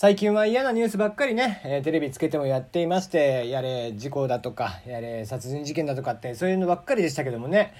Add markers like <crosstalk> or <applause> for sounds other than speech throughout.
最近は嫌なニュースばっかりね、えー、テレビつけてもやっていましてやれ事故だとかやれ殺人事件だとかってそういうのばっかりでしたけどもね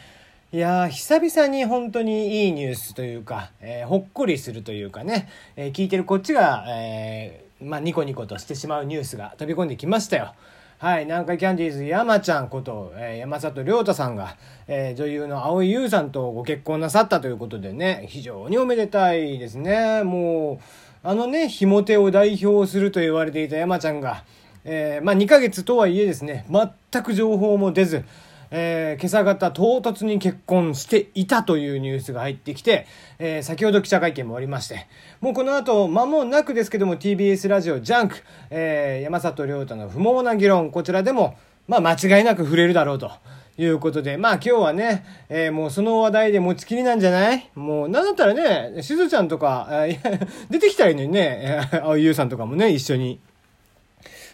いやー久々に本当にいいニュースというか、えー、ほっこりするというかね、えー、聞いてるこっちが、えまあ、ニコニコとしてしまうニュースが飛び込んできましたよ。はい、南海キャンディーズ山ちゃんこと、えー、山里亮太さんが、えー、女優の蒼井優さんとご結婚なさったということでね、非常におめでたいですね。もう、あのね、非モテを代表すると言われていた山ちゃんが、えー、まあ2ヶ月とはいえですね、全く情報も出ず、えー、今朝方唐突に結婚していたというニュースが入ってきて、えー、先ほど記者会見もありまして、もうこの後間もなくですけども TBS ラジオ JUNK、えー、山里亮太の不毛な議論、こちらでも、まあ間違いなく触れるだろうと。いうことで、まあ今日はね、えー、もうその話題で持ちきりなんじゃない？もう、なんだったらね、しずちゃんとか、<laughs> 出てきたらいいのにね、青井優さんとかもね、一緒に。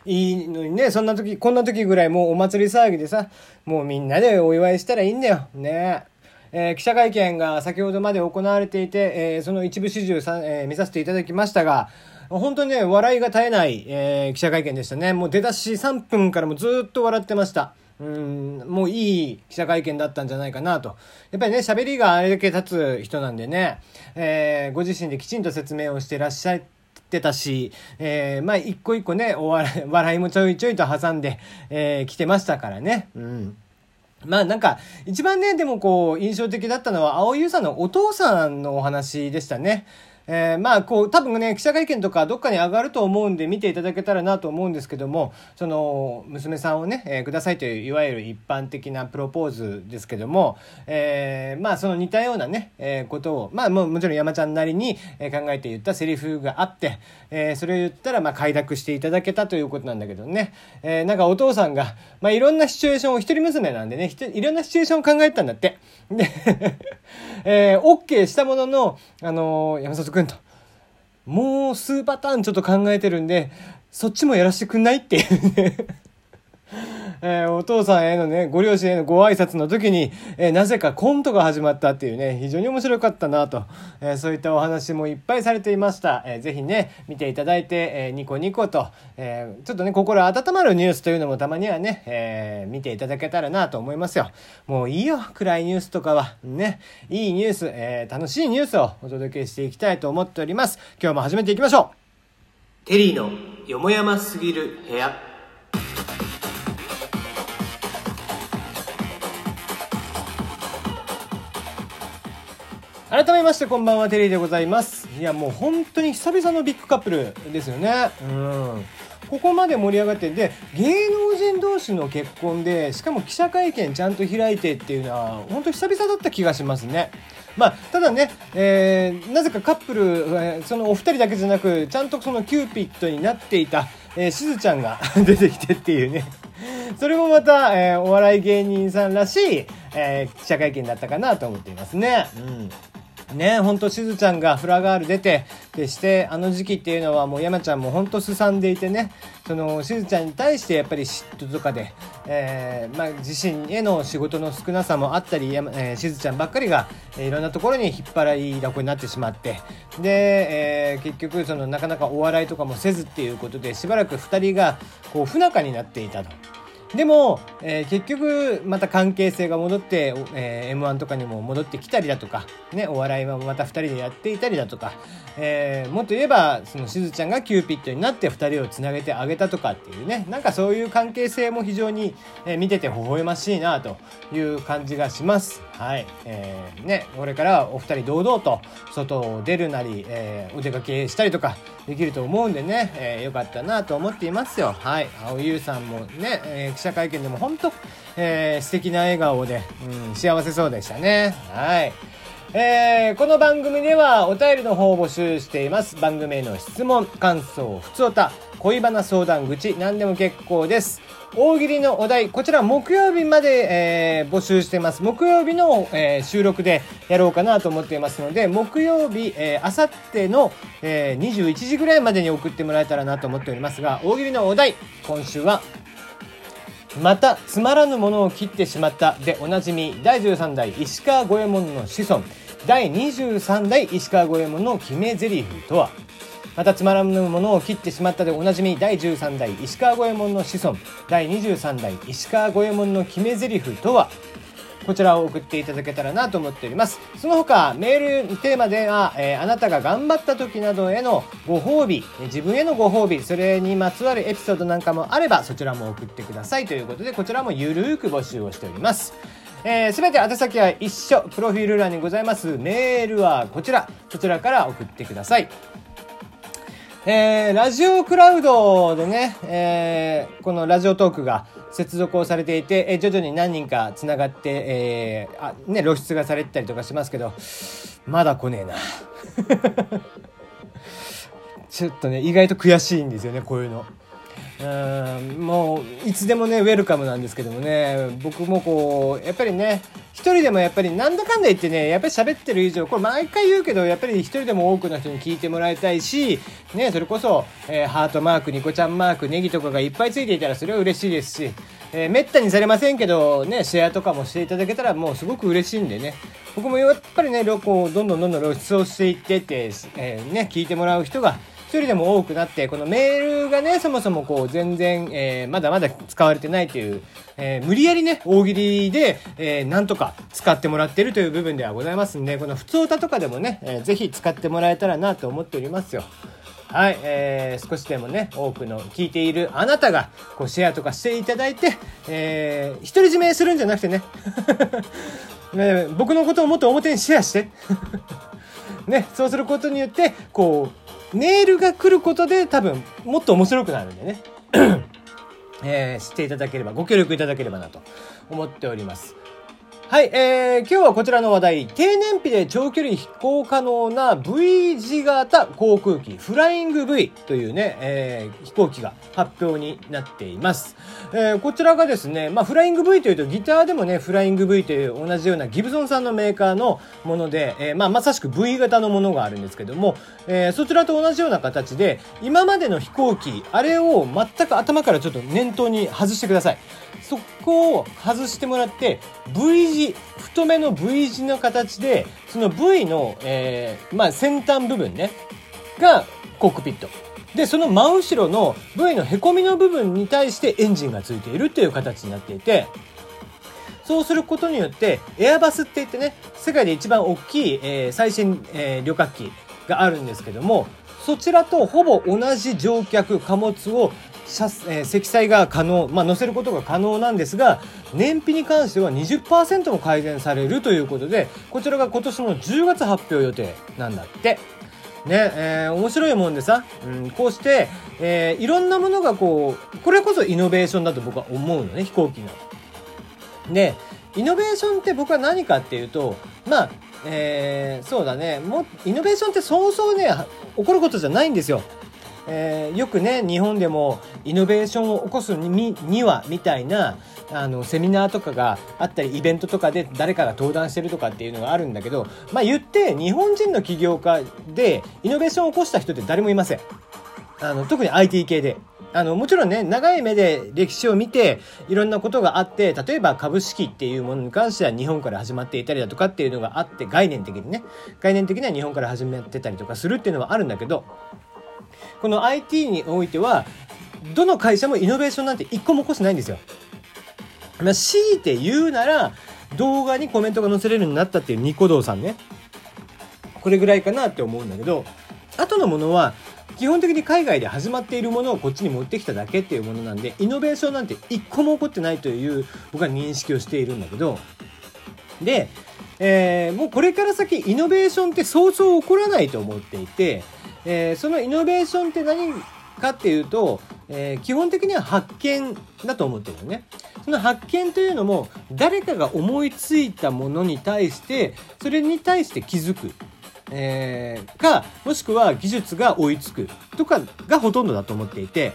いいのにね、そんな時、こんな時ぐらいもうお祭り騒ぎでさ、もうみんなでお祝いしたらいいんだよ。ねえー、記者会見が先ほどまで行われていて、えー、その一部始終さ、え、見させていただきましたが、本当にね、笑いが絶えない、え、記者会見でしたね。もう出だし3分からもずっと笑ってました。うん、もういい記者会見だったんじゃないかなと。やっぱりね、喋りがあれだけ立つ人なんでね、えー、ご自身できちんと説明をしてらっしゃってたし、えー、まあ一個一個ね、お笑い、<laughs> 笑いもちょいちょいと挟んで、えー、来てましたからね。うん。まあなんか、一番ね、でもこう、印象的だったのは、青井優さんのお父さんのお話でしたね。えー、まあ、こう、多分ね、記者会見とかどっかに上がると思うんで見ていただけたらなと思うんですけども、その、娘さんをね、えー、くださいという、いわゆる一般的なプロポーズですけども、えー、まあ、その似たようなね、えー、ことを、まあ、ももちろん山ちゃんなりに、考えて言ったセリフがあって、えー、それを言ったら、まあ、快諾していただけたということなんだけどね、えー、なんかお父さんが、まあ、いろんなシチュエーションを一人娘なんでね、いろんなシチュエーションを考えたんだって。で、えー、OK したものの、あのー、山里くんと、もう数パターンちょっと考えてるんで、そっちもやらせてくんないっていうね。えー、お父さんへのね、ご両親へのご挨拶の時に、えー、なぜかコントが始まったっていうね、非常に面白かったなと、えー、そういったお話もいっぱいされていました。えー、ぜひね、見ていただいて、えー、ニコニコと、え、ちょっとね、心温まるニュースというのもたまにはね、え、見ていただけたらなと思いますよ。もういいよ、暗いニュースとかは。ね、いいニュース、え、楽しいニュースをお届けしていきたいと思っております。今日も始めていきましょう。テリーのよもやますぎる部屋。改めましてこんばんはテリーでございます。いやもう本当に久々のビッグカップルですよね。うん。ここまで盛り上がってで芸能人同士の結婚でしかも記者会見ちゃんと開いてっていうのは本当久々だった気がしますね。まあ、ただね、えー、なぜかカップル、えー、そのお二人だけじゃなくちゃんとそのキューピッドになっていた、えー、しずちゃんが <laughs> 出てきてっていうね。それもまた、えー、お笑い芸人さんらしい、えー、記者会見だったかなと思っていますね。うんねほんとしずちゃんがフラガール出てでしてあの時期っていうのはもう山ちゃんもほんとすさんでいてねそのしずちゃんに対してやっぱり嫉妬とかで、えーまあ、自身への仕事の少なさもあったり、えー、しずちゃんばっかりが、え、いろんなところに引っ張りだこになってしまってで、えー、結局そのなかなかお笑いとかもせずっていうことでしばらく2人がこう不仲になっていたと。でも、えー、結局また関係性が戻って、えー、m 1とかにも戻ってきたりだとか、ね、お笑いはまた2人でやっていたりだとか、えー、もっと言えばそのしずちゃんがキューピッドになって2人をつなげてあげたとかっていうねなんかそういう関係性も非常に、えー、見てて微笑ましいなという感じがします。はい、えー、ね、これからお二人堂々と外を出るなり、えー、お出かけしたりとかできると思うんでね、えー、よかったなと思っていますよ。はい、青優さんもね、えー、者会見でも本当、えー、素敵な笑顔で、うん、幸せそうでしたね。はい。えー、この番組ではお便りの方を募集しています。番組への質問、感想、ふつおた、恋バナ相談口、何でも結構です。大喜利のお題、こちら木曜日まで、えー、募集してます。木曜日の、えー、収録でやろうかなと思っていますので、木曜日、えー、あさっての、えー、21時ぐらいまでに送ってもらえたらなと思っておりますが、大喜利のお題、今週は、またつまらぬものを切ってしまった。でおなじみ第13代石川五右衛門の子孫。第23代石川五右衛門の決め台詞とは？またつまらぬものを切ってしまったでおなじみ第13代石川五右衛門の子孫。第23代石川五右衛門の決め台詞とは？こちらを送っていただけたらなと思っております。その他、メールテーマでは、えー、あなたが頑張った時などへのご褒美、自分へのご褒美、それにまつわるエピソードなんかもあれば、そちらも送ってくださいということで、こちらもゆるーく募集をしております。えー、て宛先は一緒。プロフィール欄にございます。メールはこちら。こちらから送ってください。えー、ラジオクラウドでね、えー、このラジオトークが接続をされていて、えー、徐々に何人かつながって、えー、あ、ね、露出がされてたりとかしますけど、まだ来ねえな。<laughs> ちょっとね、意外と悔しいんですよね、こういうの。うんもういつでもねウェルカムなんですけどもね。僕もこうやっぱりね一人でもやっぱりなんだかんだ言ってねやっぱり喋ってる以上これ毎回言うけどやっぱり一人でも多くの人に聞いてもらいたいしねそれこそ、えー、ハートマークニコちゃんマークネギとかがいっぱいついていたらそれは嬉しいですし、えー、めったにされませんけどねシェアとかもしていただけたらもうすごく嬉しいんでね。僕もやっぱりね旅行どんどんどんどん露出をしていってって、えー、ね聞いてもらう人が人でも多くなって、このメールがね、そもそもこう全然、えー、まだまだ使われてないという、えー、無理やりね、大喜利で、えー、なんとか使ってもらってるという部分ではございますんで、この普通歌とかでもね、えー、ぜひ使ってもらえたらなと思っておりますよ。はい、えー、少しでもね、多くの聞いているあなたが、こう、シェアとかしていただいて、えー、独り占めするんじゃなくてね、<laughs> ね僕のことをもっと表にシェアして、<laughs> ね、そうすることによって、こう、メールが来ることで多分もっと面白くなるんでね。<clears throat> えー、知っていただければご協力いただければなと思っております。はい、えー、今日はこちらの話題、低燃費で長距離飛行可能な V 字型航空機、フライング V というね、えー、飛行機が発表になっています。えー、こちらがですね、まあ、フライング V というとギターでもね、フライング V という同じようなギブソンさんのメーカーのもので、えー、まあ、まさしく V 型のものがあるんですけども、えー、そちらと同じような形で、今までの飛行機、あれを全く頭からちょっと念頭に外してください。そこを外してもらって、V 字、太めの V 字の形で、その V の、えー、まあ、先端部分ね、がコックピット。で、その真後ろの V の凹みの部分に対してエンジンがついているという形になっていて、そうすることによって、エアバスって言ってね、世界で一番大きい、えー、最新、えー、旅客機があるんですけども、そちらとほぼ同じ乗客、貨物を、え、積載が可能、まあ、乗せることが可能なんですが、燃費に関しては20%も改善されるということで、こちらが今年の10月発表予定なんだって。ね、えー、面白いもんでさ、うん、こうして、えー、いろんなものがこう、これこそイノベーションだと僕は思うのね、飛行機の。で、イノベーションって僕は何かっていうと、まあ、えー、そうだね、もイノベーションってそうそうね、起こることじゃないんですよ。えー、よくね日本でもイノベーションを起こすにはみたいなあのセミナーとかがあったりイベントとかで誰かが登壇してるとかっていうのがあるんだけどまあ言って日本人の起業家でイノベーションを起こした人って誰もいませんあの特に IT 系で。あの、もちろんね、長い目で歴史を見て、いろんなことがあって、例えば株式っていうものに関しては日本から始まっていたりだとかっていうのがあって、概念的にね、概念的には日本から始まってたりとかするっていうのはあるんだけど、この IT においては、どの会社もイノベーションなんて一個も起こしてないんですよ。まあ、強いて言うなら、動画にコメントが載せれるようになったっていうニコ動さんね。これぐらいかなって思うんだけど、後のものは、基本的に海外で始まっているものをこっちに持ってきただけっていうものなんで、イノベーションなんて一個も起こってないという僕は認識をしているんだけど、で、えー、もうこれから先イノベーションってそうそう起こらないと思っていて、えー、そのイノベーションって何かっていうと、えー、基本的には発見だと思ってるよね。その発見というのも誰かが思いついたものに対してそれに対して気づく。えー、かもしくは技術が追いつくとかがほとんどだと思っていて、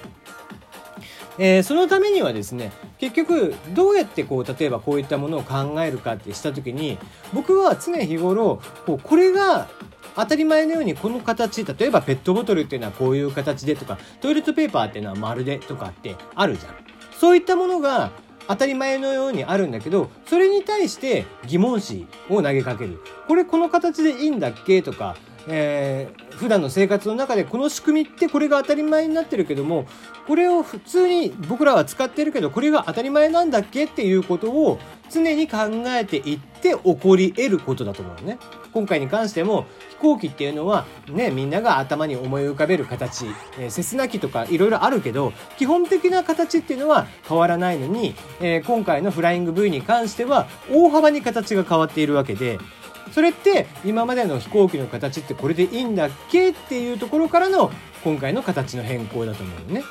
えー、そのためにはですね結局どうやってこう例えばこういったものを考えるかってした時に僕は常日頃こうこれが当たり前のようにこの形、例えばペットボトルっていうのはこういう形でとか、トイレットペーパーっていうのは丸でとかってあるじゃん。そういったものが当たり前のようにあるんだけど、それに対して疑問視を投げかける。これこの形でいいんだっけとか、えー、普段の生活の中でこの仕組みってこれが当たり前になってるけどもこれを普通に僕らは使ってるけどこれが当たり前なんだっけ？っていうことを常に考えていって起こり得ることだと思うね。今回に関しても飛行機っていうのはねみんなが頭に思い浮かべる形、えー、セスナ機とかいろいろあるけど基本的な形っていうのは変わらないのに、えー、今回のフライング V に関しては大幅に形が変わっているわけでそれって今までの飛行機の形ってこれでいいんだっけっていうところからの今回の形の変更だと思うね。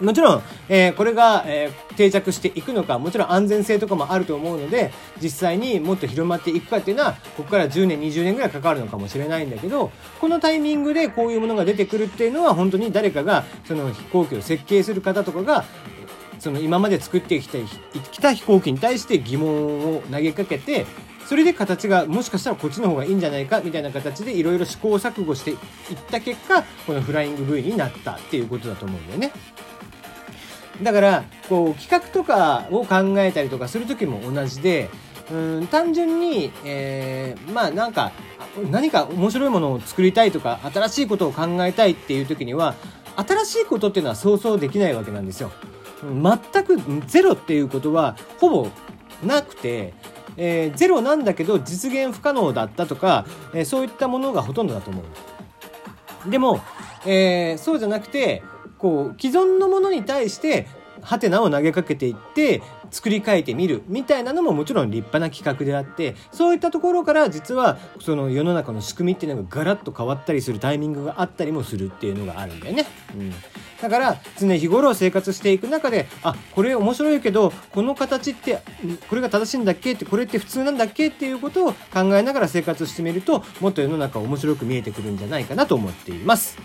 もちろん、えー、これが、えー、定着していくのか、もちろん安全性とかもあると思うので、実際にもっと広まっていくかっていうのは、ここから10年、20年ぐらいかかるのかもしれないんだけど、このタイミングでこういうものが出てくるっていうのは、本当に誰かが、その飛行機を設計する方とかが、その今まで作ってきたきた飛行機に対して疑問を投げかけて、それで形がもしかしたらこっちの方がいいんじゃないかみたいな形でいろいろ試行錯誤していった結果このフライング V になったっていうことだと思うんだよね。だからこう企画とかを考えたりとかする時も同じでうん単純に、えー、まあなんか何か面白いものを作りたいとか新しいことを考えたいっていう時には新しいことっていうのは想像できないわけなんですよ。全くゼロっていうことはほぼなくてえー、ゼロなんだけど実現不可能だったとか、えー、そういったものがほとんどだと思う。でも、えー、そうじゃなくて、こう、既存のものに対して、ハテナを投げかけていって作り変えてみるみたいなのももちろん立派な企画であってそういったところから実はその世の中の仕組みっていうのがガラッと変わったりするタイミングがあったりもするっていうのがあるんだよね。うんだから常日頃生活していく中であこれ面白いけどこの形ってこれが正しいんだっけってこれって普通なんだっけっていうことを考えながら生活してみるともっと世の中面白く見えてくるんじゃないかなと思っています。